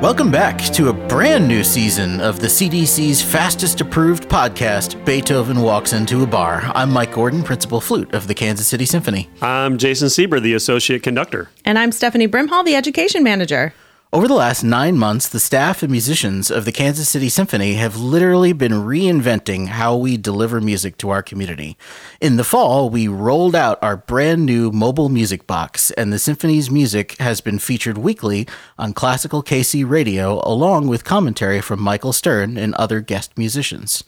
Welcome back to a brand new season of the CDC's fastest approved podcast, Beethoven Walks Into a Bar. I'm Mike Gordon, Principal Flute of the Kansas City Symphony. I'm Jason Seber, the Associate Conductor. And I'm Stephanie Brimhall, the Education Manager. Over the last nine months, the staff and musicians of the Kansas City Symphony have literally been reinventing how we deliver music to our community. In the fall, we rolled out our brand new mobile music box, and the Symphony's music has been featured weekly on Classical KC Radio, along with commentary from Michael Stern and other guest musicians.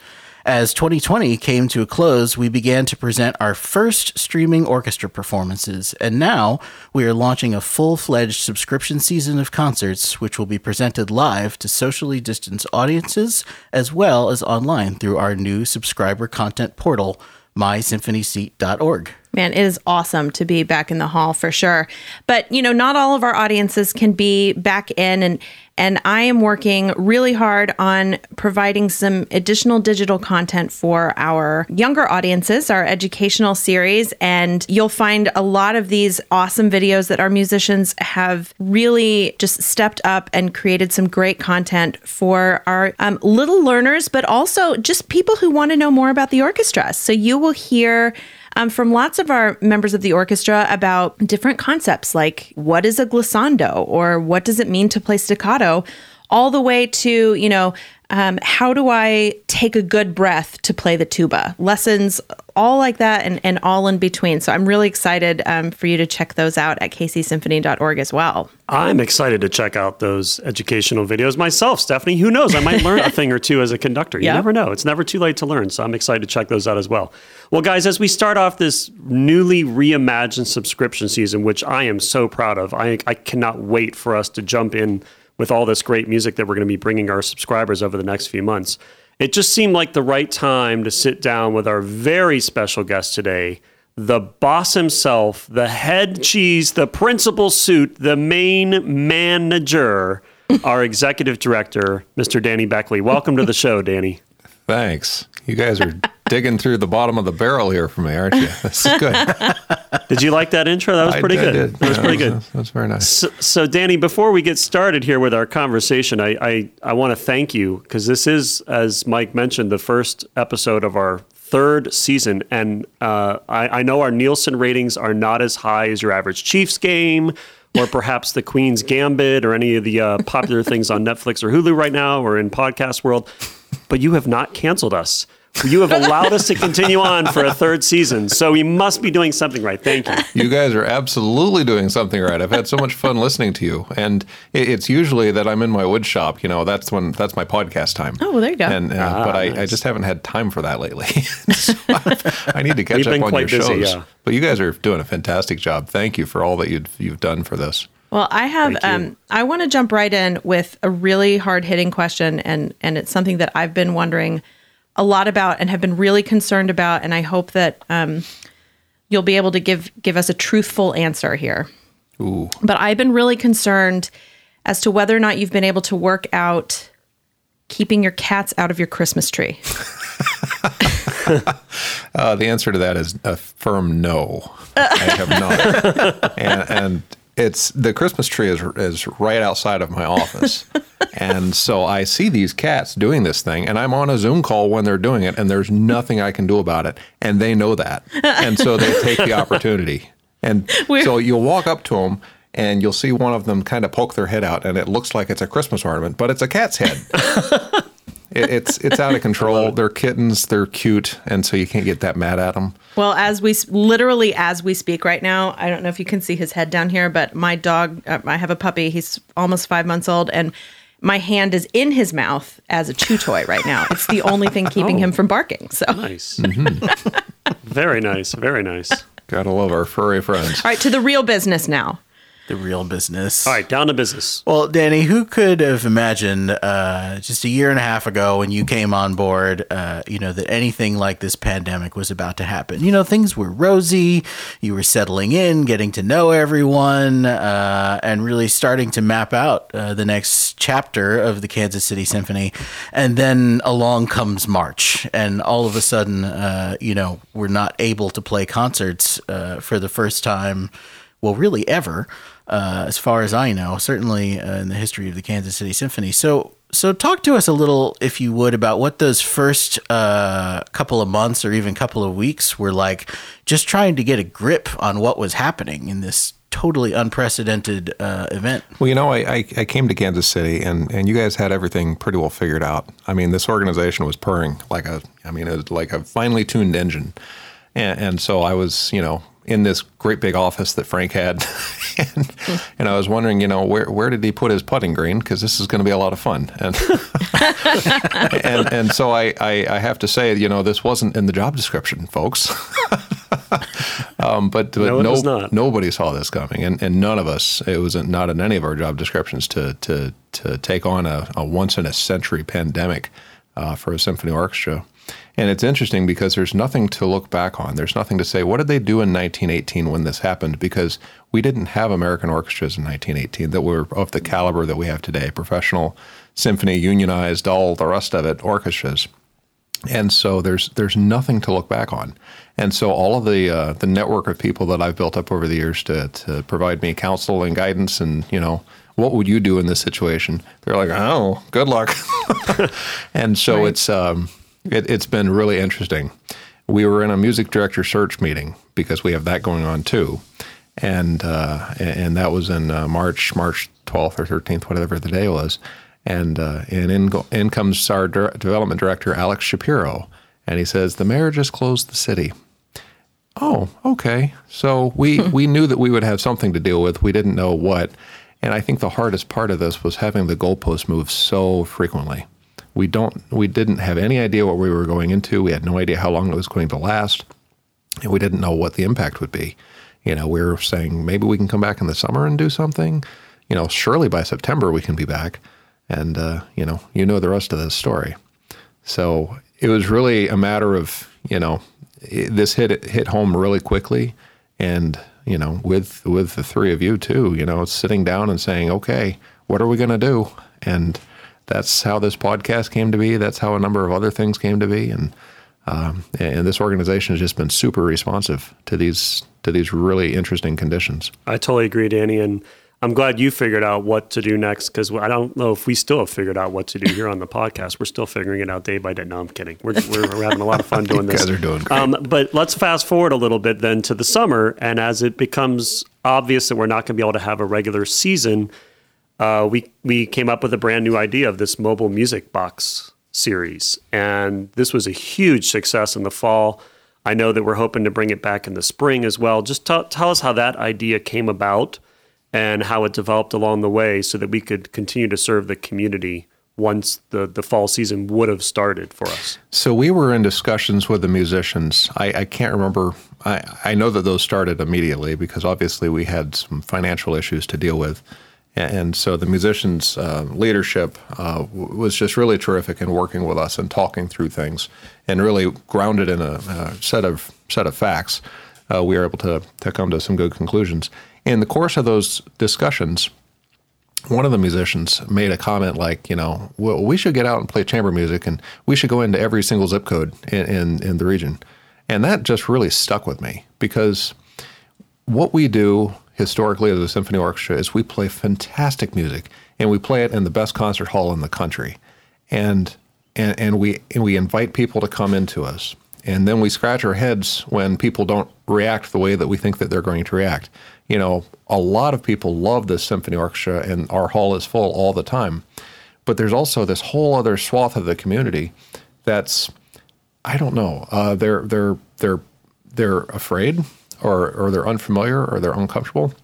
As 2020 came to a close, we began to present our first streaming orchestra performances, and now we are launching a full fledged subscription season of concerts, which will be presented live to socially distanced audiences as well as online through our new subscriber content portal, mysymphonyseat.org. Man, it is awesome to be back in the hall for sure. But, you know, not all of our audiences can be back in and and I am working really hard on providing some additional digital content for our younger audiences, our educational series. And you'll find a lot of these awesome videos that our musicians have really just stepped up and created some great content for our um, little learners, but also just people who want to know more about the orchestra. So you will hear um, from lots of our members of the orchestra about different concepts like what is a glissando or what does it mean to play staccato, all the way to, you know, um, how do I take a good breath to play the tuba? Lessons, all like that, and, and all in between. So I'm really excited um, for you to check those out at kcsymphony.org as well. I'm excited to check out those educational videos myself, Stephanie. Who knows? I might learn a thing or two as a conductor. You yep. never know. It's never too late to learn. So I'm excited to check those out as well. Well, guys, as we start off this newly reimagined subscription season, which I am so proud of, I, I cannot wait for us to jump in with all this great music that we're going to be bringing our subscribers over the next few months. It just seemed like the right time to sit down with our very special guest today, the boss himself, the head cheese, the principal suit, the main manager, our executive director, Mr. Danny Beckley. Welcome to the show, Danny. Thanks. You guys are digging through the bottom of the barrel here for me, aren't you? This is good. did you like that intro? That was pretty I, good. I that was yeah, pretty good. That was very nice. So, so, Danny, before we get started here with our conversation, I I, I want to thank you because this is, as Mike mentioned, the first episode of our third season, and uh, I, I know our Nielsen ratings are not as high as your average Chiefs game or perhaps the Queen's Gambit or any of the uh, popular things on Netflix or Hulu right now or in podcast world. But you have not canceled us. You have allowed us to continue on for a third season, so we must be doing something right. Thank you. You guys are absolutely doing something right. I've had so much fun listening to you, and it's usually that I'm in my wood shop. You know, that's when that's my podcast time. Oh, well, there you go. And uh, ah, but I, nice. I, just haven't had time for that lately. so I need to catch up on your busy, shows. Yeah. But you guys are doing a fantastic job. Thank you for all that you've you've done for this. Well, I have. Um, I want to jump right in with a really hard hitting question, and and it's something that I've been wondering a lot about and have been really concerned about, and I hope that um, you'll be able to give give us a truthful answer here. Ooh. But I've been really concerned as to whether or not you've been able to work out keeping your cats out of your Christmas tree. uh, the answer to that is a firm no. I have not, and, and it's the Christmas tree is is right outside of my office, and so I see these cats doing this thing, and I'm on a Zoom call when they're doing it, and there's nothing I can do about it, and they know that, and so they take the opportunity, and We're- so you'll walk up to them. And you'll see one of them kind of poke their head out, and it looks like it's a Christmas ornament, but it's a cat's head. it, it's it's out of control. They're kittens. They're cute, and so you can't get that mad at them. Well, as we literally as we speak right now, I don't know if you can see his head down here, but my dog, uh, I have a puppy. He's almost five months old, and my hand is in his mouth as a chew toy right now. It's the only thing keeping oh, him from barking. So nice, mm-hmm. very nice, very nice. Gotta love our furry friends. All right, to the real business now the real business. All right, down to business. Well, Danny, who could have imagined uh, just a year and a half ago when you came on board, uh, you know, that anything like this pandemic was about to happen? You know, things were rosy. You were settling in, getting to know everyone, uh, and really starting to map out uh, the next chapter of the Kansas City Symphony. And then along comes March, and all of a sudden, uh, you know, we're not able to play concerts uh, for the first time well, really ever. Uh, as far as I know, certainly uh, in the history of the Kansas City Symphony. So, so talk to us a little, if you would, about what those first uh, couple of months or even couple of weeks were like, just trying to get a grip on what was happening in this totally unprecedented uh, event. Well, you know, I, I, I, came to Kansas City, and, and you guys had everything pretty well figured out. I mean, this organization was purring like a, I mean, it was like a finely tuned engine, and, and so I was, you know, in this great big office that Frank had, and, and, I was wondering, you know, where where did he put his putting green? Because this is going to be a lot of fun, and and, and so I, I, I have to say, you know, this wasn't in the job description, folks. um, but, but no, no nobody saw this coming, and, and none of us. It was not in any of our job descriptions to to to take on a, a once in a century pandemic uh, for a symphony orchestra. And it's interesting because there's nothing to look back on. There's nothing to say, what did they do in 1918 when this happened? Because we didn't have American orchestras in 1918 that were of the caliber that we have today professional, symphony, unionized, all the rest of it, orchestras. And so there's there's nothing to look back on. And so all of the uh, the network of people that I've built up over the years to to provide me counsel and guidance and you know what would you do in this situation? They're like, oh, good luck. and so right. it's um, it, has been really interesting. We were in a music director search meeting because we have that going on too, and uh, and that was in uh, March, March twelfth or thirteenth, whatever the day was, and uh, and in, in comes our development director Alex Shapiro, and he says the mayor just closed the city. Oh, okay. So we we knew that we would have something to deal with. We didn't know what, and I think the hardest part of this was having the goalposts move so frequently we don't we didn't have any idea what we were going into. We had no idea how long it was going to last, and we didn't know what the impact would be. You know, we were saying maybe we can come back in the summer and do something. You know, surely by September we can be back, and uh, you know, you know the rest of the story. So it was really a matter of you know it, this hit hit home really quickly, and you know with with the three of you too. You know, sitting down and saying, okay, what are we going to do? And that's how this podcast came to be. That's how a number of other things came to be, and um, and this organization has just been super responsive to these to these really interesting conditions. I totally agree, Danny, and I'm glad you figured out what to do next because I don't know if we still have figured out what to do here on the podcast. We're still figuring it out day by day. No, I'm kidding. We're, we're, we're having a lot of fun doing this. Guys are doing great. Um, but let's fast forward a little bit then to the summer, and as it becomes obvious that we're not going to be able to have a regular season uh, we we came up with a brand new idea of this mobile music box series, and this was a huge success in the fall. I know that we're hoping to bring it back in the spring as well. Just t- tell us how that idea came about and how it developed along the way, so that we could continue to serve the community once the, the fall season would have started for us? So we were in discussions with the musicians. I, I, can't remember. I, I know that those started immediately because obviously we had some financial issues to deal with. And so the musicians' uh, leadership uh, was just really terrific in working with us and talking through things, and really grounded in a, a set of set of facts. Uh, we were able to to come to some good conclusions. In the course of those discussions, one of the musicians made a comment like, you know, well, we should get out and play chamber music, and we should go into every single zip code in, in, in the region, and that just really stuck with me because what we do historically as a symphony orchestra is we play fantastic music and we play it in the best concert hall in the country. And and, and we and we invite people to come into us. And then we scratch our heads when people don't react the way that we think that they're going to react. You know, a lot of people love this symphony orchestra and our hall is full all the time. But there's also this whole other swath of the community that's I don't know. Uh, they're they're they're they're afraid or, or they're unfamiliar or they're uncomfortable.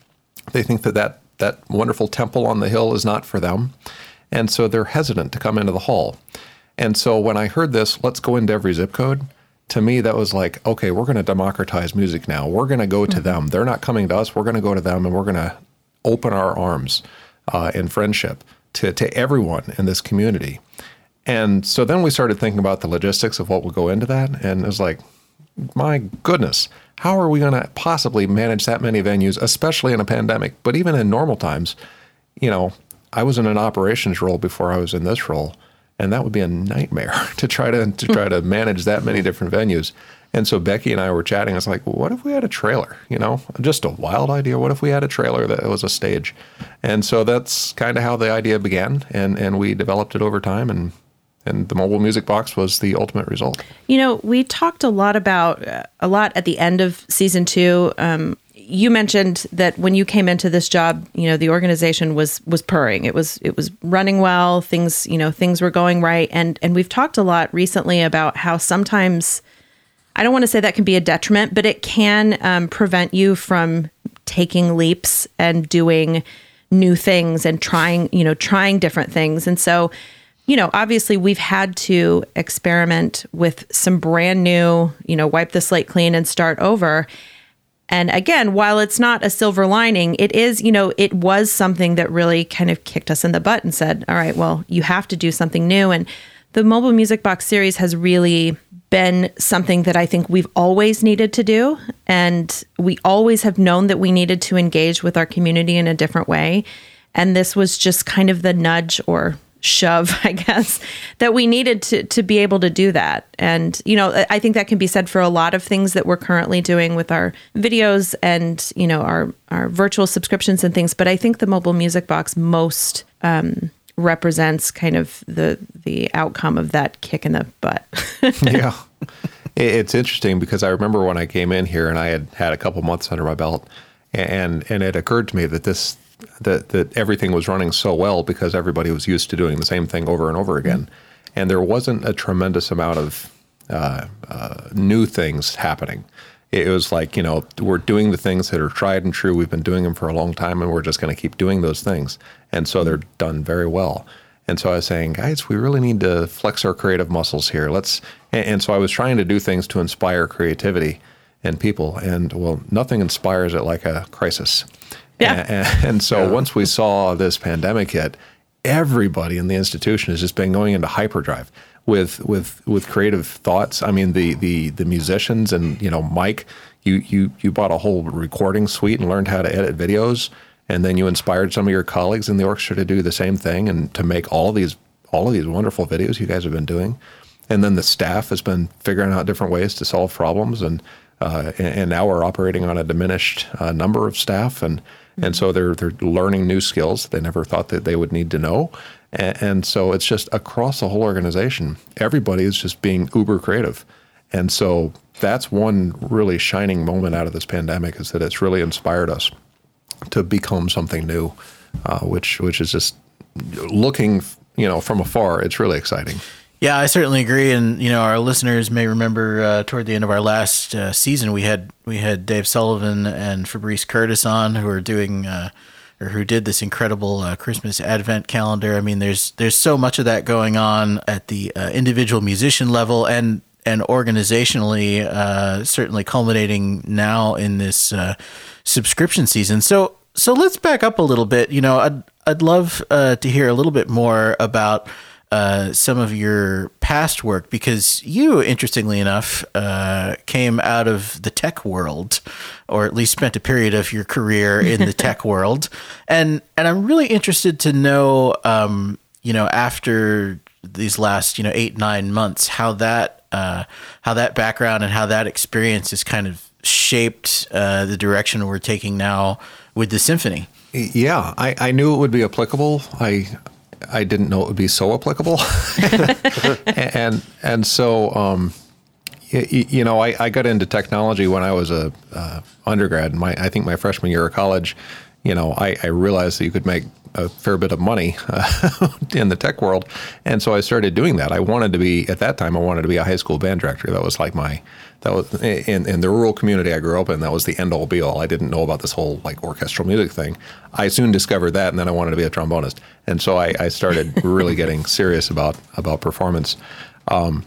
They think that, that that wonderful temple on the hill is not for them. And so they're hesitant to come into the hall. And so when I heard this, let's go into every zip code, to me, that was like, okay, we're going to democratize music now. We're going to go to mm-hmm. them. They're not coming to us. We're going to go to them and we're going to open our arms uh, in friendship to, to everyone in this community. And so then we started thinking about the logistics of what would go into that. And it was like, my goodness, how are we going to possibly manage that many venues, especially in a pandemic? But even in normal times, you know, I was in an operations role before I was in this role, and that would be a nightmare to try to to try to manage that many different venues. And so Becky and I were chatting. I was like, well, what if we had a trailer? You know, just a wild idea. What if we had a trailer that was a stage? And so that's kind of how the idea began. And, and we developed it over time. And, and the mobile music box was the ultimate result. You know, we talked a lot about, uh, a lot at the end of season two. Um, you mentioned that when you came into this job, you know, the organization was was purring. It was it was running well. Things, you know, things were going right. And and we've talked a lot recently about how sometimes I don't want to say that can be a detriment, but it can um, prevent you from taking leaps and doing new things and trying, you know, trying different things. And so, you know, obviously we've had to experiment with some brand new, you know, wipe the slate clean and start over. And again, while it's not a silver lining, it is, you know, it was something that really kind of kicked us in the butt and said, all right, well, you have to do something new. And the mobile music box series has really been something that I think we've always needed to do. And we always have known that we needed to engage with our community in a different way. And this was just kind of the nudge or shove, I guess, that we needed to to be able to do that. And you know, I think that can be said for a lot of things that we're currently doing with our videos and you know our our virtual subscriptions and things. But I think the mobile music box most um, represents kind of the the outcome of that kick in the butt. yeah. It's interesting because I remember when I came in here and I had had a couple months under my belt and and it occurred to me that this that that everything was running so well because everybody was used to doing the same thing over and over again. And there wasn't a tremendous amount of uh, uh, new things happening. It was like you know we're doing the things that are tried and true. We've been doing them for a long time and we're just going to keep doing those things. And so they're done very well. And so i was saying guys we really need to flex our creative muscles here. Let's and, and so i was trying to do things to inspire creativity in people. And well nothing inspires it like a crisis yeah. and, and so yeah. once we saw this pandemic hit everybody in the institution has just been going into hyperdrive with with with creative thoughts. I mean, the the the musicians and you know Mike, you you you bought a whole recording suite and learned how to edit videos, and then you inspired some of your colleagues in the orchestra to do the same thing and to make all of these all of these wonderful videos you guys have been doing. And then the staff has been figuring out different ways to solve problems, and uh, and, now we're operating on a diminished uh, number of staff, and and so they're they're learning new skills they never thought that they would need to know, and, and so it's just across the whole organization, everybody is just being uber creative. And so that's one really shining moment out of this pandemic is that it's really inspired us to become something new, uh, which which is just looking, you know, from afar. It's really exciting. Yeah, I certainly agree, and you know, our listeners may remember uh, toward the end of our last uh, season, we had we had Dave Sullivan and Fabrice Curtis on, who are doing uh, or who did this incredible uh, Christmas Advent calendar. I mean, there's there's so much of that going on at the uh, individual musician level and and organizationally, uh, certainly culminating now in this subscription season. So so let's back up a little bit. You know, I'd I'd love to hear a little bit more about uh, some of your past work because you, interestingly enough, uh, came out of the tech world, or at least spent a period of your career in the tech world, and and I'm really interested to know, um, you know, after these last you know eight nine months, how that uh, how that background and how that experience has kind of shaped uh, the direction we're taking now with the symphony. Yeah, I, I knew it would be applicable. I I didn't know it would be so applicable. and and so um, you, you, know, I, I got into technology when I was a uh, undergrad. My I think my freshman year of college, you know, I, I realized that you could make a fair bit of money uh, in the tech world, and so I started doing that. I wanted to be at that time. I wanted to be a high school band director. That was like my that was in, in the rural community I grew up in. That was the end all be all. I didn't know about this whole like orchestral music thing. I soon discovered that, and then I wanted to be a trombonist, and so I, I started really getting serious about about performance. Um,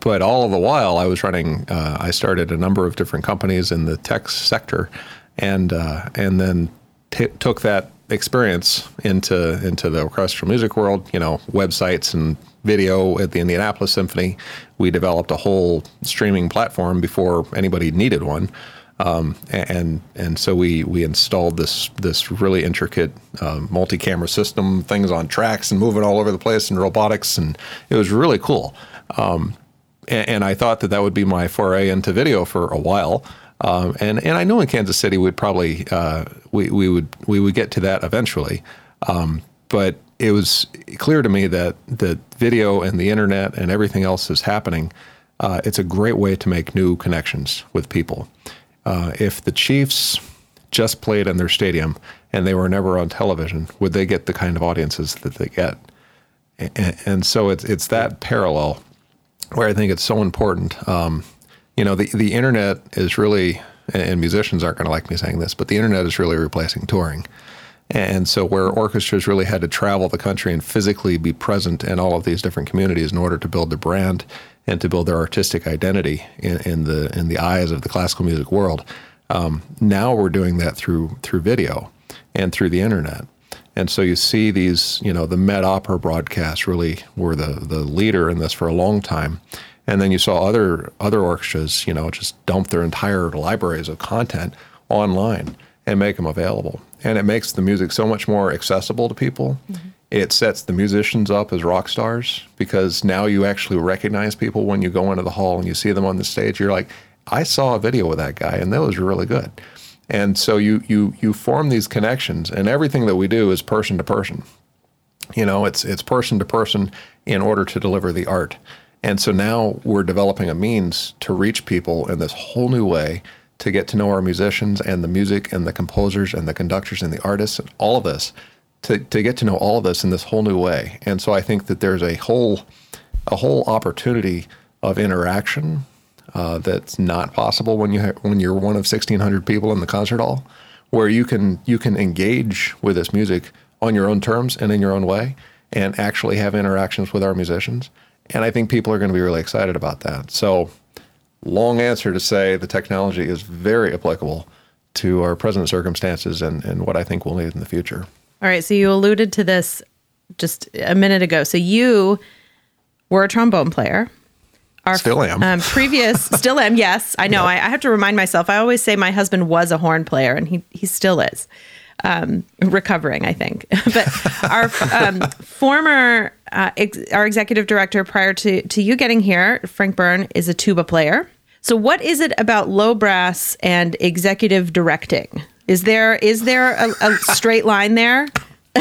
but all of the while, I was running. Uh, I started a number of different companies in the tech sector, and uh, and then t- took that experience into into the orchestral music world. You know, websites and video at the Indianapolis Symphony. We developed a whole streaming platform before anybody needed one. Um, and and so we we installed this this really intricate uh, multi-camera system, things on tracks and moving all over the place, and robotics, and it was really cool. Um, and, and, I thought that that would be my foray into video for a while. Um, and and I know in Kansas City we'd probably uh, we we would we would get to that eventually. Um, but it was clear to me that the video and the internet and everything else is happening. Uh, it's a great way to make new connections with people. Uh, if the Chiefs just played in their stadium and they were never on television, would they get the kind of audiences that they get? And, and so it's it's that parallel where I think it's so important. Um, you know, the the internet is really, and musicians aren't going to like me saying this, but the internet is really replacing touring. And so, where orchestras really had to travel the country and physically be present in all of these different communities in order to build their brand and to build their artistic identity in, in the in the eyes of the classical music world, um, now we're doing that through through video and through the internet. And so you see these, you know, the Met Opera broadcasts really were the the leader in this for a long time. And then you saw other other orchestras, you know, just dump their entire libraries of content online and make them available. And it makes the music so much more accessible to people. Mm-hmm. It sets the musicians up as rock stars because now you actually recognize people when you go into the hall and you see them on the stage. You're like, I saw a video with that guy, and that was really good. And so you you you form these connections, and everything that we do is person to person. You know, it's it's person to person in order to deliver the art. And so now we're developing a means to reach people in this whole new way, to get to know our musicians and the music and the composers and the conductors and the artists and all of this, to, to get to know all of this in this whole new way. And so I think that there's a whole a whole opportunity of interaction uh, that's not possible when you ha- when you're one of 1,600 people in the concert hall, where you can you can engage with this music on your own terms and in your own way, and actually have interactions with our musicians. And I think people are going to be really excited about that. So, long answer to say the technology is very applicable to our present circumstances and, and what I think we'll need in the future. All right. So, you alluded to this just a minute ago. So, you were a trombone player our still am. Um, previous, still am. Yes, I know. Yep. I, I, have to remind myself. I always say my husband was a horn player, and he he still is. Um, recovering, I think. but our um, former, uh, ex- our executive director prior to to you getting here, Frank Byrne, is a tuba player. So, what is it about low brass and executive directing? Is there is there a, a straight line there?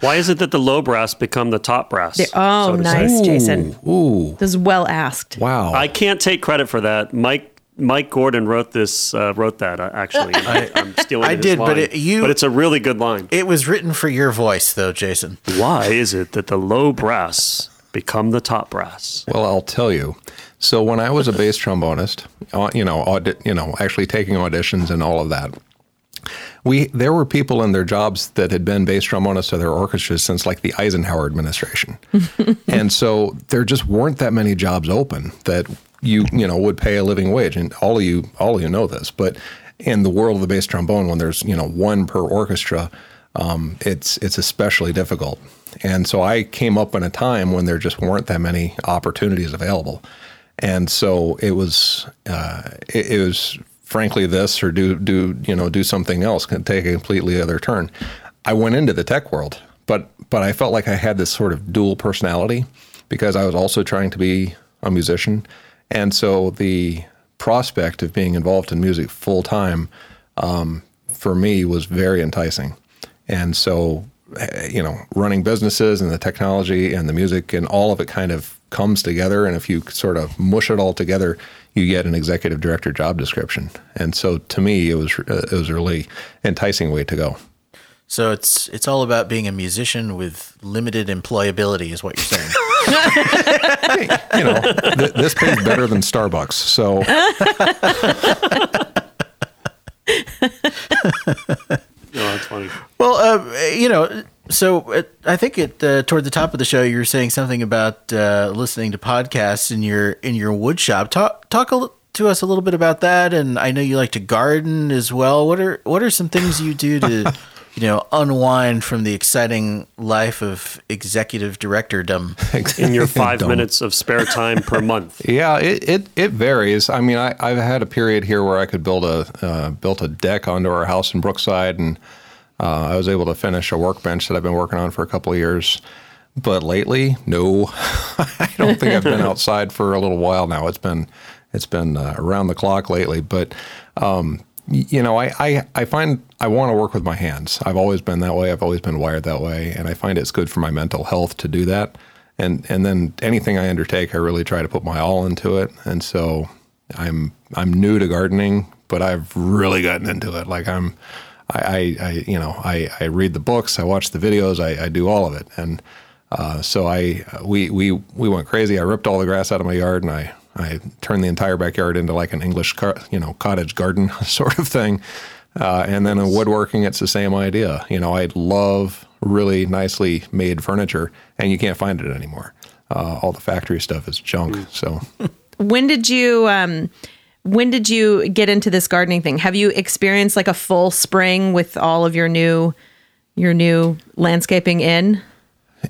Why is it that the low brass become the top brass? oh, so nice, Jason. Ooh, this is well asked. Wow. I can't take credit for that. Mike Mike Gordon wrote this. Uh, wrote that uh, actually. I, am stealing. I did, line, but it, you. But it's a really good line. It was written for your voice, though, Jason. Why is it that the low brass become the top brass? Well, I'll tell you. So when I was a bass trombonist, uh, you know, audit, you know, actually taking auditions and all of that, we there were people in their jobs that had been bass trombonists of their orchestras since like the Eisenhower administration, and so there just weren't that many jobs open that you you know would pay a living wage, and all of you all of you know this, but in the world of the bass trombone, when there's you know one per orchestra, um, it's it's especially difficult. And so I came up in a time when there just weren't that many opportunities available, and so it was uh, it, it was frankly this or do do you know do something else can take a completely other turn. I went into the tech world but but i felt like i had this sort of dual personality because i was also trying to be a musician and so the prospect of being involved in music full time um, for me was very enticing and so eh, you know running businesses and the technology and the music and all of it kind of comes together and if you sort of mush it all together you get an executive director job description. And so to me, it was uh, it was a really enticing way to go. So it's it's all about being a musician with limited employability, is what you're saying. hey, you know, th- this pays better than Starbucks, so. no, that's funny. Well, uh, you know, so uh, I think it uh, toward the top of the show you were saying something about uh, listening to podcasts in your in your wood shop. Talk talk a, to us a little bit about that. And I know you like to garden as well. What are what are some things you do to you know unwind from the exciting life of executive directordom in your five minutes of spare time per month? Yeah, it, it, it varies. I mean, I, I've had a period here where I could build a uh, built a deck onto our house in Brookside and uh, I was able to finish a workbench that I've been working on for a couple of years. but lately, no. I don't think I've been outside for a little while now. It's been it's been uh, around the clock lately, but um, you know, I, I, I find I want to work with my hands. I've always been that way. I've always been wired that way, and I find it's good for my mental health to do that. And and then anything I undertake, I really try to put my all into it. And so I'm I'm new to gardening, but I've really gotten into it. Like I'm, I, I, I you know I, I read the books, I watch the videos, I, I do all of it, and uh, so I we we we went crazy. I ripped all the grass out of my yard, and I I turned the entire backyard into like an English, you know, cottage garden sort of thing. Uh, and then in woodworking, it's the same idea. You know, I love really nicely made furniture, and you can't find it anymore. Uh, all the factory stuff is junk. So, when did you? Um, when did you get into this gardening thing? Have you experienced like a full spring with all of your new, your new landscaping in?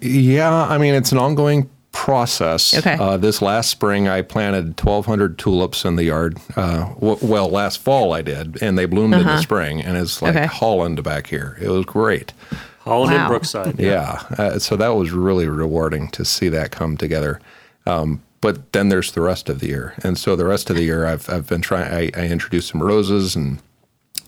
Yeah, I mean it's an ongoing process. Okay. Uh, this last spring, I planted 1,200 tulips in the yard. Uh, w- well, last fall I did, and they bloomed uh-huh. in the uh-huh. spring, and it's like okay. Holland back here. It was great. Holland wow. and Brookside. Yeah. yeah. Uh, so that was really rewarding to see that come together. Um, but then there's the rest of the year, and so the rest of the year, I've I've been trying. I, I introduced some roses and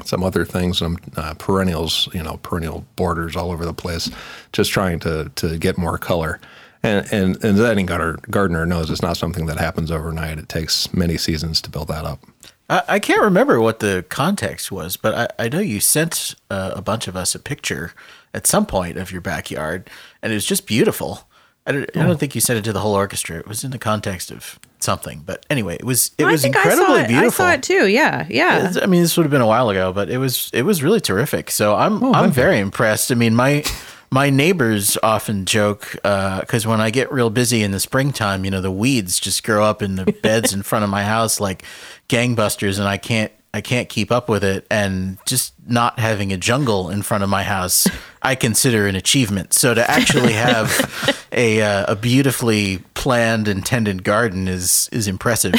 some other things, some uh, perennials, you know, perennial borders all over the place, just trying to to get more color. And, and, and any gardener knows it's not something that happens overnight. It takes many seasons to build that up. I, I can't remember what the context was, but I, I know you sent uh, a bunch of us a picture at some point of your backyard, and it was just beautiful. I don't, I don't, think you sent it to the whole orchestra. It was in the context of something, but anyway, it was it was incredibly I beautiful. I saw it too. Yeah, yeah. I mean, this would have been a while ago, but it was it was really terrific. So I'm oh, I'm very impressed. I mean, my my neighbors often joke because uh, when I get real busy in the springtime, you know, the weeds just grow up in the beds in front of my house like gangbusters, and I can't I can't keep up with it. And just not having a jungle in front of my house, I consider an achievement. So to actually have a uh, a beautifully planned and tended garden is is impressive.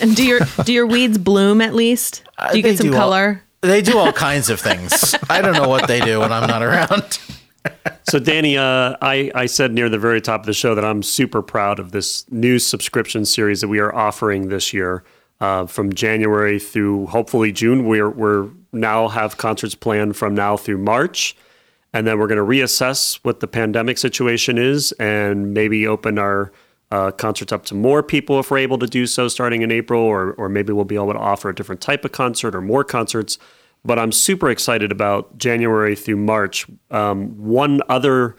and do your do your weeds bloom at least? Uh, do you uh, get some color? All, they do all kinds of things. I don't know what they do when I'm not around so, Danny, uh, I, I said near the very top of the show that I'm super proud of this new subscription series that we are offering this year. Uh, from January through hopefully June, we're we're now have concerts planned from now through March, and then we're going to reassess what the pandemic situation is, and maybe open our uh, concerts up to more people if we're able to do so starting in April, or or maybe we'll be able to offer a different type of concert or more concerts. But I'm super excited about January through March. Um, one other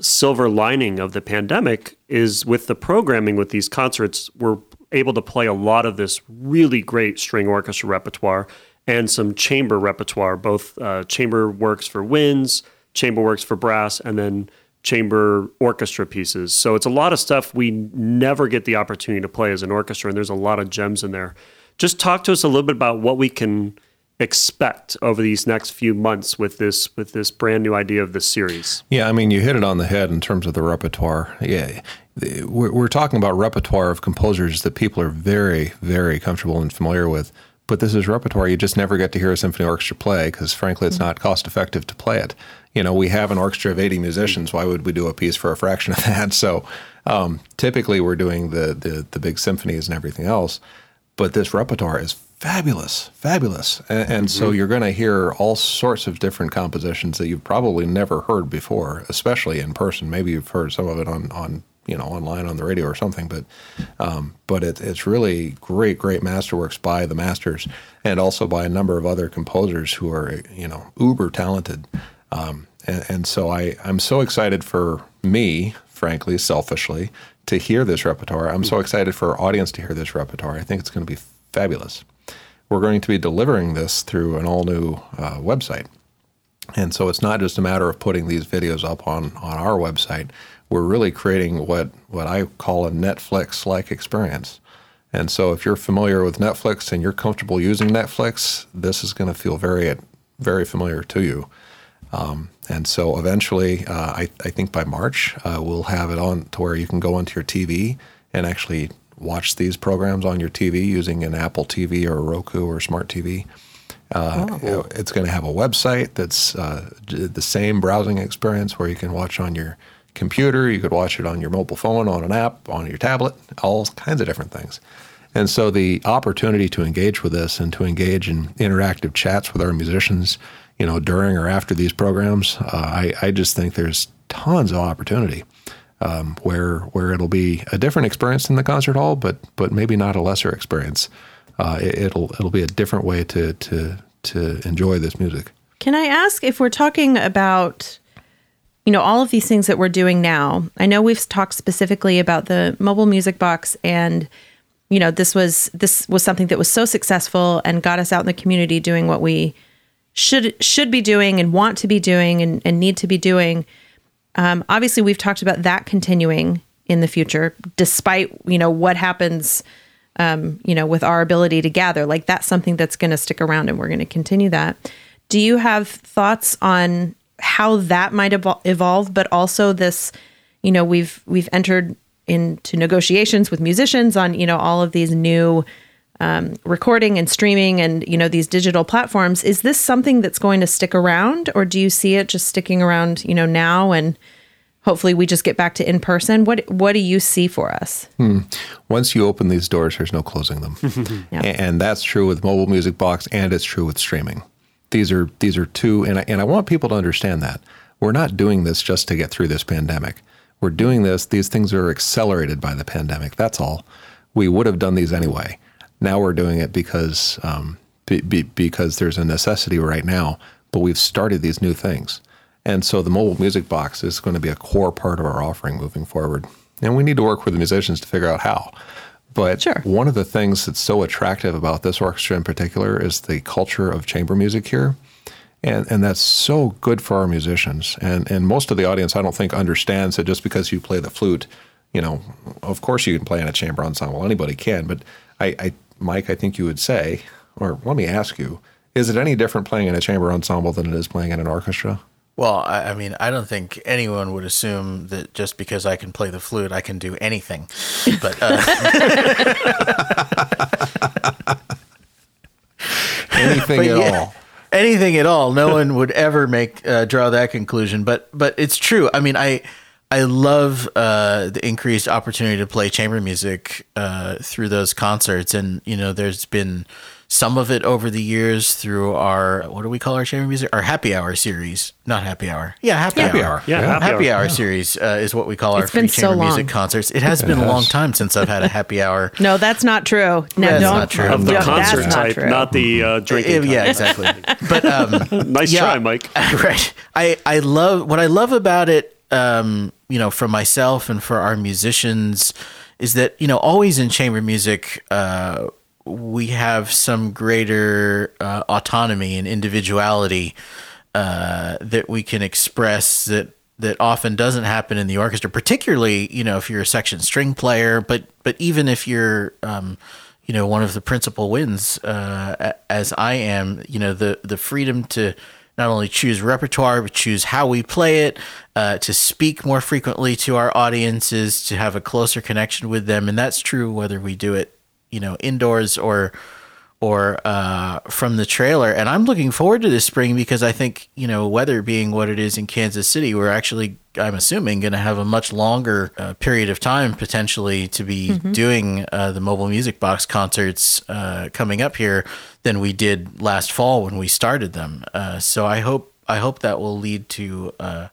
silver lining of the pandemic is with the programming with these concerts, we're able to play a lot of this really great string orchestra repertoire and some chamber repertoire, both uh, chamber works for winds, chamber works for brass, and then chamber orchestra pieces. So it's a lot of stuff we never get the opportunity to play as an orchestra, and there's a lot of gems in there. Just talk to us a little bit about what we can expect over these next few months with this with this brand new idea of this series? Yeah, I mean, you hit it on the head in terms of the repertoire. Yeah, we're, we're talking about repertoire of composers that people are very, very comfortable and familiar with. But this is repertoire you just never get to hear a symphony orchestra play because, frankly, it's mm-hmm. not cost effective to play it. You know, we have an orchestra of 80 musicians. Why would we do a piece for a fraction of that? So um, typically we're doing the, the, the big symphonies and everything else. But this repertoire is fabulous, fabulous. And, and mm-hmm. so you're going to hear all sorts of different compositions that you've probably never heard before, especially in person. Maybe you've heard some of it on, on you know, online on the radio or something, but um, but it, it's really great, great masterworks by the masters and also by a number of other composers who are, you know, uber talented. Um, and, and so I, I'm so excited for me, frankly, selfishly, to hear this repertoire. I'm so excited for our audience to hear this repertoire. I think it's going to be fabulous we're going to be delivering this through an all new uh, website. And so it's not just a matter of putting these videos up on, on our website. We're really creating what, what I call a Netflix like experience. And so if you're familiar with Netflix and you're comfortable using Netflix, this is going to feel very, very familiar to you. Um, and so eventually, uh, I, I, think by March, uh, we'll have it on to where you can go onto your TV and actually watch these programs on your TV using an Apple TV or a Roku or a smart TV. Uh, oh. It's going to have a website that's uh, the same browsing experience where you can watch on your computer, you could watch it on your mobile phone, on an app, on your tablet, all kinds of different things. And so the opportunity to engage with this and to engage in interactive chats with our musicians, you know, during or after these programs, uh, I, I just think there's tons of opportunity um, where where it'll be a different experience in the concert hall, but but maybe not a lesser experience. Uh, it, will it'll be a different way to to to enjoy this music. Can I ask if we're talking about you know all of these things that we're doing now? I know we've talked specifically about the mobile music box and you know this was this was something that was so successful and got us out in the community doing what we should should be doing and want to be doing and, and need to be doing um, obviously, we've talked about that continuing in the future, despite you know what happens, um, you know, with our ability to gather. Like that's something that's going to stick around, and we're going to continue that. Do you have thoughts on how that might evol- evolve? But also this, you know, we've we've entered into negotiations with musicians on you know all of these new um, recording and streaming and you know these digital platforms is this something that's going to stick around or do you see it just sticking around you know now and hopefully we just get back to in person? What what do you see for us? Hmm. once you open these doors there's no closing them. Yeah. and that's true with mobile music box and it's true with streaming. These are these are two and I, and I want people to understand that. We're not doing this just to get through this pandemic. We're doing this these things are accelerated by the pandemic that's all. We would have done these anyway now we're doing it because um, be, be, because there's a necessity right now, but we've started these new things. And so the mobile music box is going to be a core part of our offering moving forward. And we need to work with the musicians to figure out how. But sure. one of the things that's so attractive about this orchestra in particular is the culture of chamber music here. And, and that's so good for our musicians. And, and most of the audience, I don't think, understands that just because you play the flute, you know, of course you can play in a chamber ensemble. Anybody can. But I, I Mike, I think you would say, or let me ask you, is it any different playing in a chamber ensemble than it is playing in an orchestra? Well, I, I, mean, I don't think anyone would assume that just because I can play the flute, I can do anything. But uh, anything but at yeah, all. Anything at all. No one would ever make uh, draw that conclusion. But but it's true. I mean, I I love uh, the increased opportunity to play chamber music uh, through those concerts, and you know, there's been some of it over the years through our what do we call our chamber music? Our happy hour series, not happy hour. Yeah, happy, happy hour. hour. Yeah, happy, happy hour, hour yeah. series uh, is what we call it's our free chamber so music concerts. It has been a long time since I've had a happy hour. no, that's not true. No, that's don't. not true. Of the no, concert type, not, not, the uh, drinking. yeah, exactly. but um, nice yeah, try, Mike. Right. I I love what I love about it um, you know, for myself and for our musicians is that, you know, always in chamber music, uh, we have some greater uh, autonomy and individuality uh, that we can express that that often doesn't happen in the orchestra, particularly, you know, if you're a section string player, but but even if you're um, you know, one of the principal winds, uh, as I am, you know, the the freedom to not only choose repertoire, but choose how we play it, uh, to speak more frequently to our audiences, to have a closer connection with them. And that's true whether we do it, you know, indoors or or uh, from the trailer. And I'm looking forward to this spring because I think, you know, weather being what it is in Kansas City, we're actually, I'm assuming, going to have a much longer uh, period of time potentially to be mm-hmm. doing uh, the mobile music box concerts uh, coming up here than we did last fall when we started them. Uh, so I hope I hope that will lead to uh,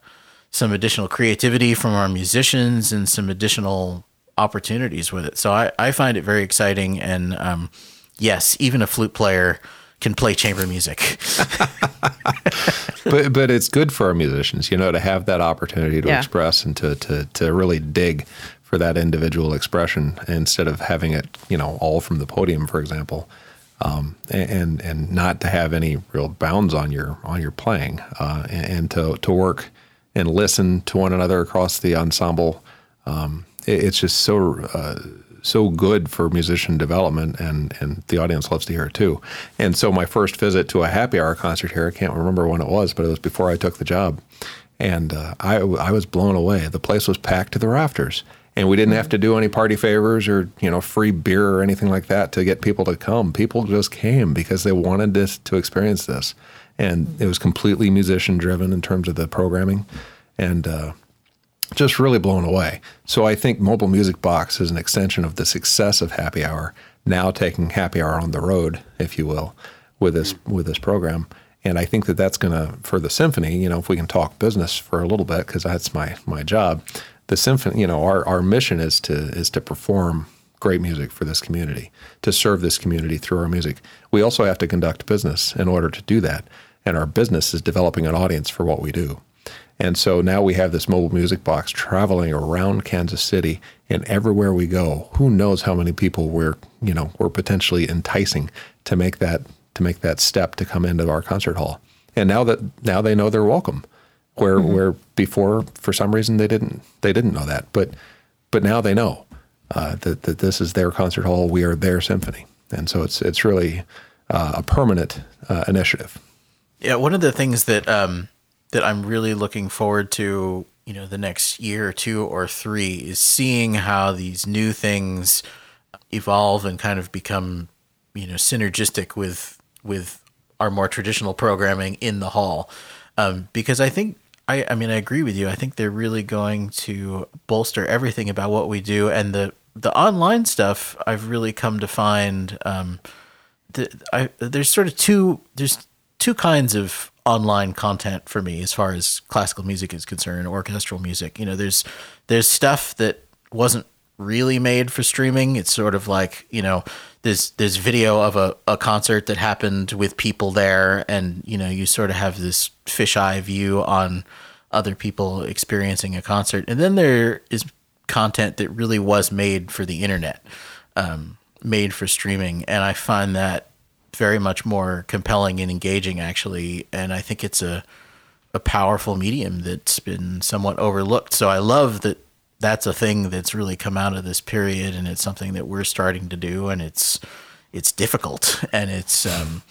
some additional creativity from our musicians and some additional opportunities with it. So I, I find it very exciting and. Um, yes, even a flute player can play chamber music. but but it's good for our musicians, you know, to have that opportunity to yeah. express and to, to to really dig for that individual expression instead of having it, you know, all from the podium, for example. Um, and and not to have any real bounds on your on your playing, uh, and, and, to to work and listen to one another across the ensemble. Um, it, it's just so uh, so good for musician development, and and the audience loves to hear it too. And so my first visit to a happy hour concert here, I can't remember when it was, but it was before I took the job, and uh, I I was blown away. The place was packed to the rafters. And we didn't have to do any party favors or you know free beer or anything like that to get people to come. People just came because they wanted this to experience this, and it was completely musician driven in terms of the programming, and uh, just really blown away. So I think Mobile Music Box is an extension of the success of Happy Hour, now taking Happy Hour on the road, if you will, with this with this program. And I think that that's going to for the symphony. You know, if we can talk business for a little bit, because that's my my job. The symphony, you know, our, our mission is to is to perform great music for this community, to serve this community through our music. We also have to conduct business in order to do that, and our business is developing an audience for what we do. And so now we have this mobile music box traveling around Kansas City, and everywhere we go, who knows how many people we're you know we're potentially enticing to make that to make that step to come into our concert hall. And now that now they know they're welcome, where mm-hmm. where before for some reason they didn't they didn't know that, but but now they know uh, that that this is their concert hall, we are their symphony, and so it's it's really uh, a permanent uh, initiative. Yeah, one of the things that um, that I'm really looking forward to, you know, the next year or two or three is seeing how these new things evolve and kind of become, you know, synergistic with with our more traditional programming in the hall. Um, because I think I, I mean I agree with you. I think they're really going to bolster everything about what we do and the the online stuff. I've really come to find um, I, there's sort of two there's two kinds of online content for me as far as classical music is concerned, orchestral music. You know, there's there's stuff that wasn't really made for streaming. It's sort of like, you know, there's there's video of a, a concert that happened with people there and, you know, you sort of have this fisheye view on other people experiencing a concert. And then there is content that really was made for the internet, um, made for streaming. And I find that very much more compelling and engaging actually. And i think it's a a powerful medium that's been somewhat overlooked. So i love that that's a thing that's really come out of this period and it's something that we're starting to do and it's it's difficult. And it's um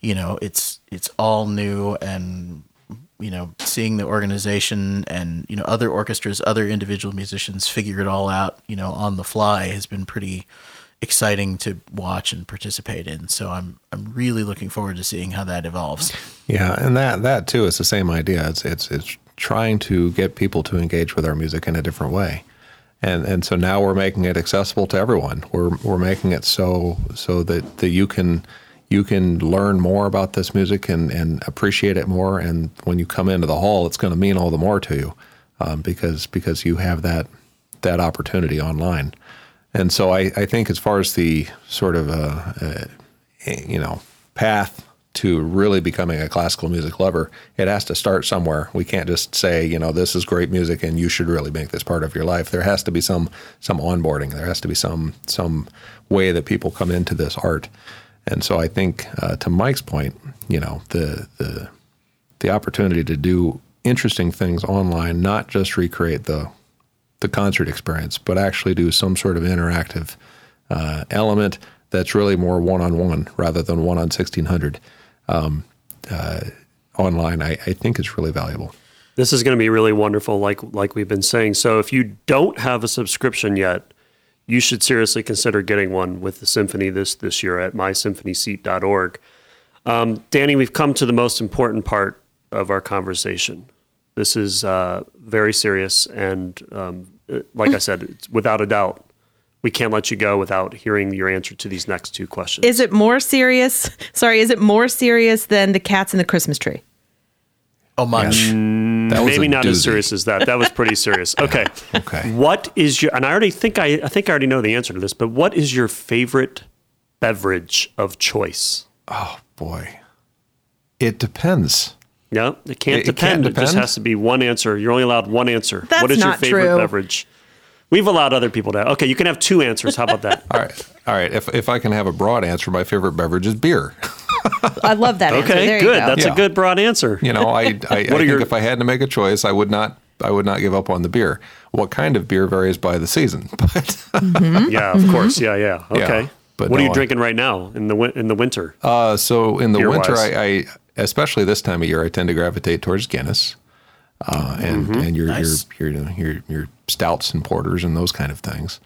you know it's it's all new and you know seeing the organization and you know other orchestras other individual musicians figure it all out you know on the fly has been pretty exciting to watch and participate in. So I'm I'm really looking forward to seeing how that evolves. Yeah, and that that too is the same idea. It's it's it's trying to get people to engage with our music in a different way. And and so now we're making it accessible to everyone. We're we're making it so so that, that you can you can learn more about this music and, and appreciate it more. And when you come into the hall, it's going to mean all the more to you um, because because you have that that opportunity online. And so I, I think as far as the sort of uh, uh, you know path to really becoming a classical music lover, it has to start somewhere. We can't just say, you know, this is great music and you should really make this part of your life. There has to be some some onboarding. There has to be some some way that people come into this art. And so I think, uh, to Mike's point, you know, the the the opportunity to do interesting things online, not just recreate the the concert experience, but actually do some sort of interactive uh, element that's really more one on one rather than one on 1600 um, uh, online, I, I think is really valuable. This is going to be really wonderful, like like we've been saying. So if you don't have a subscription yet, you should seriously consider getting one with the symphony this this year at mysymphonyseat.org. Um, Danny, we've come to the most important part of our conversation. This is uh, very serious, and um, like I said, without a doubt, we can't let you go without hearing your answer to these next two questions. Is it more serious? Sorry, is it more serious than the cats in the Christmas tree? Oh, much. Mm, maybe not doozy. as serious as that. That was pretty serious. Okay. okay. What is your? And I already think I, I think I already know the answer to this. But what is your favorite beverage of choice? Oh boy, it depends. No, it can't, it, depend. It, can't it just has to be one answer. You're only allowed one answer. That's what is your favorite true. beverage? We've allowed other people to. Okay, you can have two answers. How about that? all right, all right. If if I can have a broad answer, my favorite beverage is beer. I love that. Okay, good. Go. That's yeah. a good broad answer. You know, I I, I think your... if I had to make a choice, I would not I would not give up on the beer. What kind of beer varies by the season, but mm-hmm. yeah, of mm-hmm. course, yeah, yeah. Okay. Yeah, but what no, are you drinking right now in the in the winter? Uh, so in the winter, I, I especially this time of year, I tend to gravitate towards Guinness, uh, and mm-hmm. and your, nice. your your your your stouts and porters and those kind of things.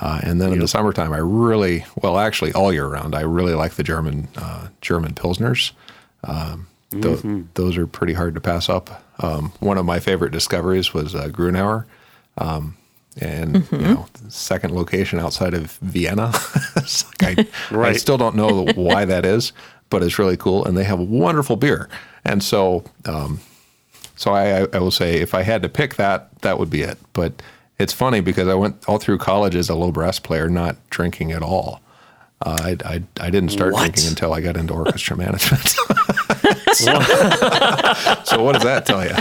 Uh, and then yep. in the summertime, I really well, actually all year round, I really like the German uh, German pilsners. Um, th- mm-hmm. Those are pretty hard to pass up. Um, one of my favorite discoveries was uh, Grunauer. Um, and mm-hmm. you know, second location outside of Vienna. like I, right. I still don't know why that is, but it's really cool, and they have wonderful beer. And so, um, so I, I will say, if I had to pick that, that would be it. But it's funny because I went all through college as a low brass player, not drinking at all. Uh, I, I, I didn't start what? drinking until I got into orchestra management. so, so, what does that tell you?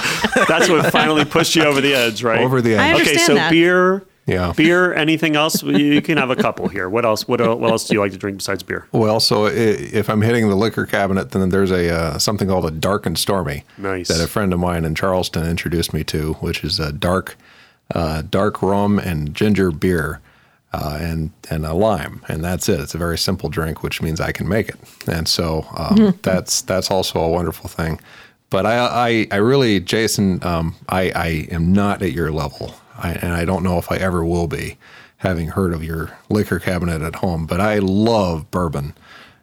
That's what finally pushed you over the edge, right? Over the edge. okay, so that. beer, yeah. Beer, anything else? You can have a couple here. What else? What, what else do you like to drink besides beer? Well, so if I'm hitting the liquor cabinet, then there's a uh, something called a dark and stormy. Nice. That a friend of mine in Charleston introduced me to, which is a dark, uh, dark rum and ginger beer. Uh, and and a lime, and that's it. It's a very simple drink, which means I can make it, and so um, that's that's also a wonderful thing. But I I, I really, Jason, um, I I am not at your level. I, and I don't know if I ever will be, having heard of your liquor cabinet at home. But I love bourbon.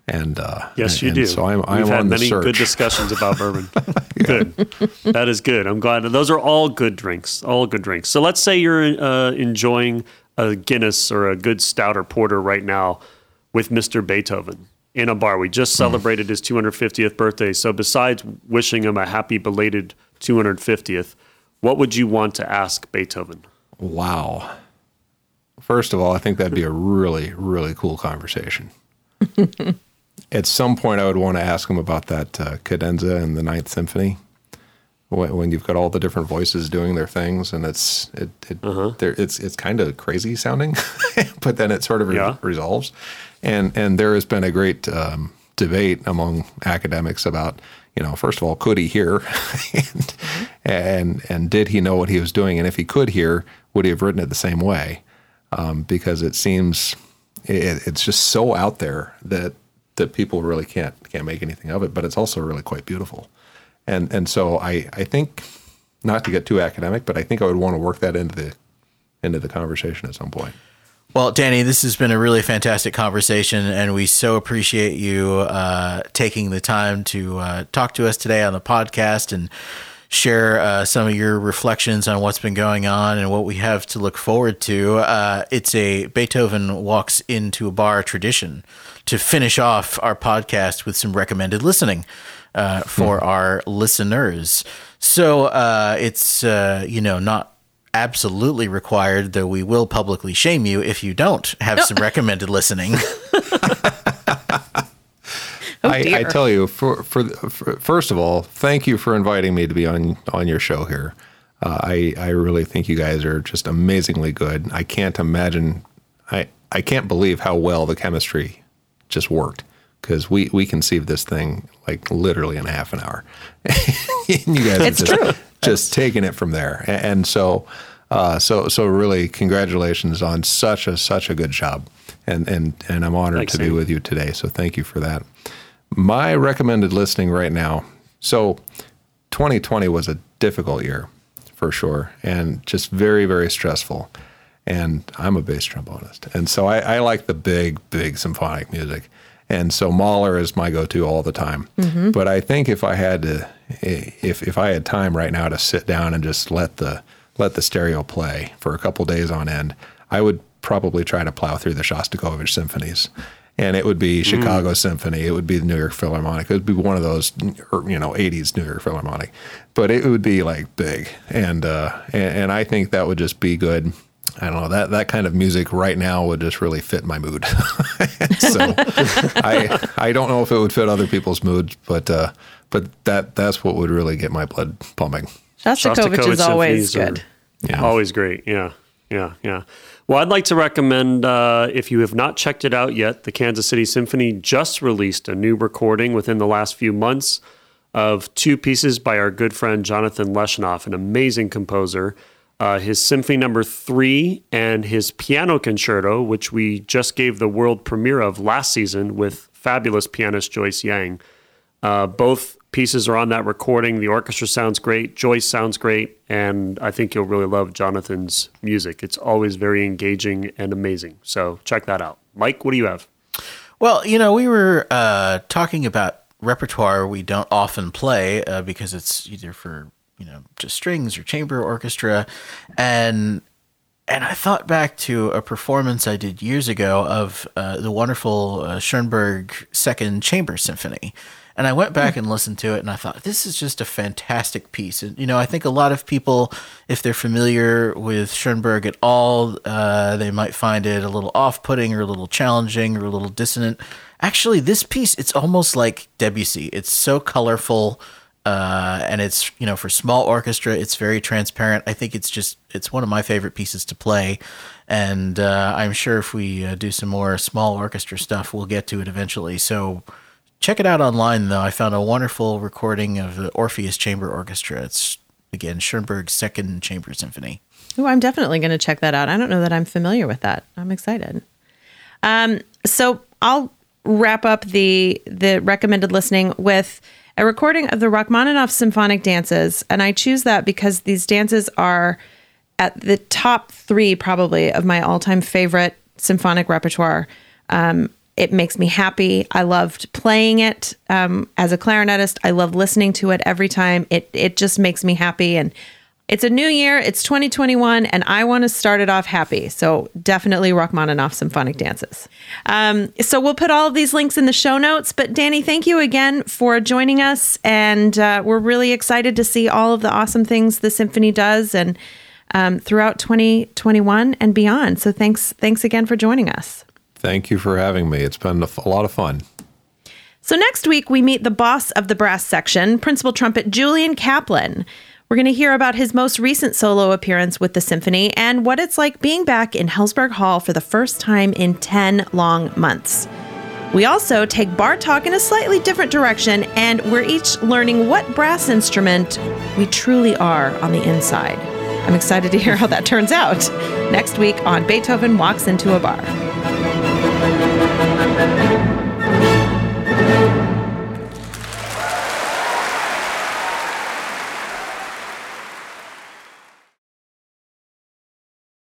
And uh, yes, you and do. So I'm, I'm We've had many search. good discussions about bourbon. Good, that is good. I'm glad. Those are all good drinks. All good drinks. So let's say you're uh, enjoying a Guinness or a good stout or porter right now with Mr. Beethoven in a bar. We just hmm. celebrated his 250th birthday. So besides wishing him a happy belated 250th, what would you want to ask Beethoven? Wow. First of all, I think that'd be a really, really cool conversation. At some point, I would want to ask him about that uh, cadenza in the Ninth Symphony, when, when, you've got all the different voices doing their things, and it's it, it uh-huh. it's it's kind of crazy sounding, but then it sort of re- yeah. resolves. And and there has been a great um, debate among academics about you know, first of all, could he hear, and, and, and did he know what he was doing? And if he could hear, would he have written it the same way? Um, because it seems it, it's just so out there that that people really can't can't make anything of it. But it's also really quite beautiful, and and so I I think not to get too academic, but I think I would want to work that into the into the conversation at some point. Well, Danny, this has been a really fantastic conversation, and we so appreciate you uh, taking the time to uh, talk to us today on the podcast and share uh, some of your reflections on what's been going on and what we have to look forward to. Uh, it's a Beethoven walks into a bar tradition to finish off our podcast with some recommended listening. Uh, for hmm. our listeners, so uh, it's you know not absolutely required, though we will publicly shame you if you don't have some recommended listening. Oh, I, I, tell you, for, for, for, first of all, thank you for inviting me to be on on your show here. Uh, I I really think you guys are just amazingly good. I can't imagine, I I can't believe how well the chemistry just worked because we we conceived this thing like literally in a half an hour. you guys it's just, true. just taking it from there, and, and so uh, so so really, congratulations on such a such a good job, and and and I'm honored Thanks, to be with you today. So thank you for that. My recommended listening right now. So 2020 was a difficult year for sure, and just very very stressful. And I'm a bass trombonist, and so I, I like the big big symphonic music. And so Mahler is my go-to all the time. Mm-hmm. But I think if I had to, if if I had time right now to sit down and just let the let the stereo play for a couple days on end, I would probably try to plow through the Shostakovich symphonies. And it would be mm. Chicago mm. Symphony. It would be the New York Philharmonic. It would be one of those, you know, '80s New York Philharmonic. But it would be like big, and uh, and, and I think that would just be good. I don't know that that kind of music right now would just really fit my mood. so I I don't know if it would fit other people's moods, but uh, but that that's what would really get my blood pumping. Shostakovich is always good. yeah. Always great. Yeah. Yeah. Yeah. Well, I'd like to recommend, uh, if you have not checked it out yet, the Kansas City Symphony just released a new recording within the last few months of two pieces by our good friend Jonathan Leshnoff, an amazing composer. Uh, his Symphony Number Three and his Piano Concerto, which we just gave the world premiere of last season with fabulous pianist Joyce Yang. Uh, both pieces are on that recording. The orchestra sounds great. Joyce sounds great. And I think you'll really love Jonathan's music. It's always very engaging and amazing. So check that out. Mike, what do you have? Well, you know, we were uh, talking about repertoire we don't often play uh, because it's either for, you know, just strings or chamber orchestra. And and I thought back to a performance I did years ago of uh, the wonderful uh, Schoenberg Second Chamber Symphony. And I went back and listened to it, and I thought this is just a fantastic piece. And you know, I think a lot of people, if they're familiar with Schoenberg at all, uh, they might find it a little off-putting, or a little challenging, or a little dissonant. Actually, this piece, it's almost like Debussy. It's so colorful, uh, and it's you know for small orchestra, it's very transparent. I think it's just it's one of my favorite pieces to play, and uh, I'm sure if we uh, do some more small orchestra stuff, we'll get to it eventually. So check it out online, though. I found a wonderful recording of the Orpheus Chamber Orchestra. It's again Schoenberg's Second Chamber Symphony. Oh, I'm definitely going to check that out. I don't know that I'm familiar with that. I'm excited. Um, so I'll wrap up the the recommended listening with a recording of the Rachmaninoff symphonic dances, and I choose that because these dances are at the top three probably of my all time favorite symphonic repertoire. Um, it makes me happy. I loved playing it um, as a clarinetist. I love listening to it every time. It it just makes me happy. And it's a new year. It's 2021, and I want to start it off happy. So definitely Rachmaninoff symphonic dances. Um, so we'll put all of these links in the show notes. But Danny, thank you again for joining us, and uh, we're really excited to see all of the awesome things the symphony does and. Um, throughout 2021 and beyond. So thanks, thanks again for joining us. Thank you for having me. It's been a, lot of fun. So, next week, we meet the boss of the brass section, principal trumpet Julian Kaplan. We're going to hear about his most recent solo appearance with the symphony and what it's like being back in Helzberg Hall for the first time in 10 long months. We also take bar talk in a slightly different direction, and we're each learning what brass instrument we truly are on the inside. I'm excited to hear how that turns out next week on Beethoven Walks into a Bar.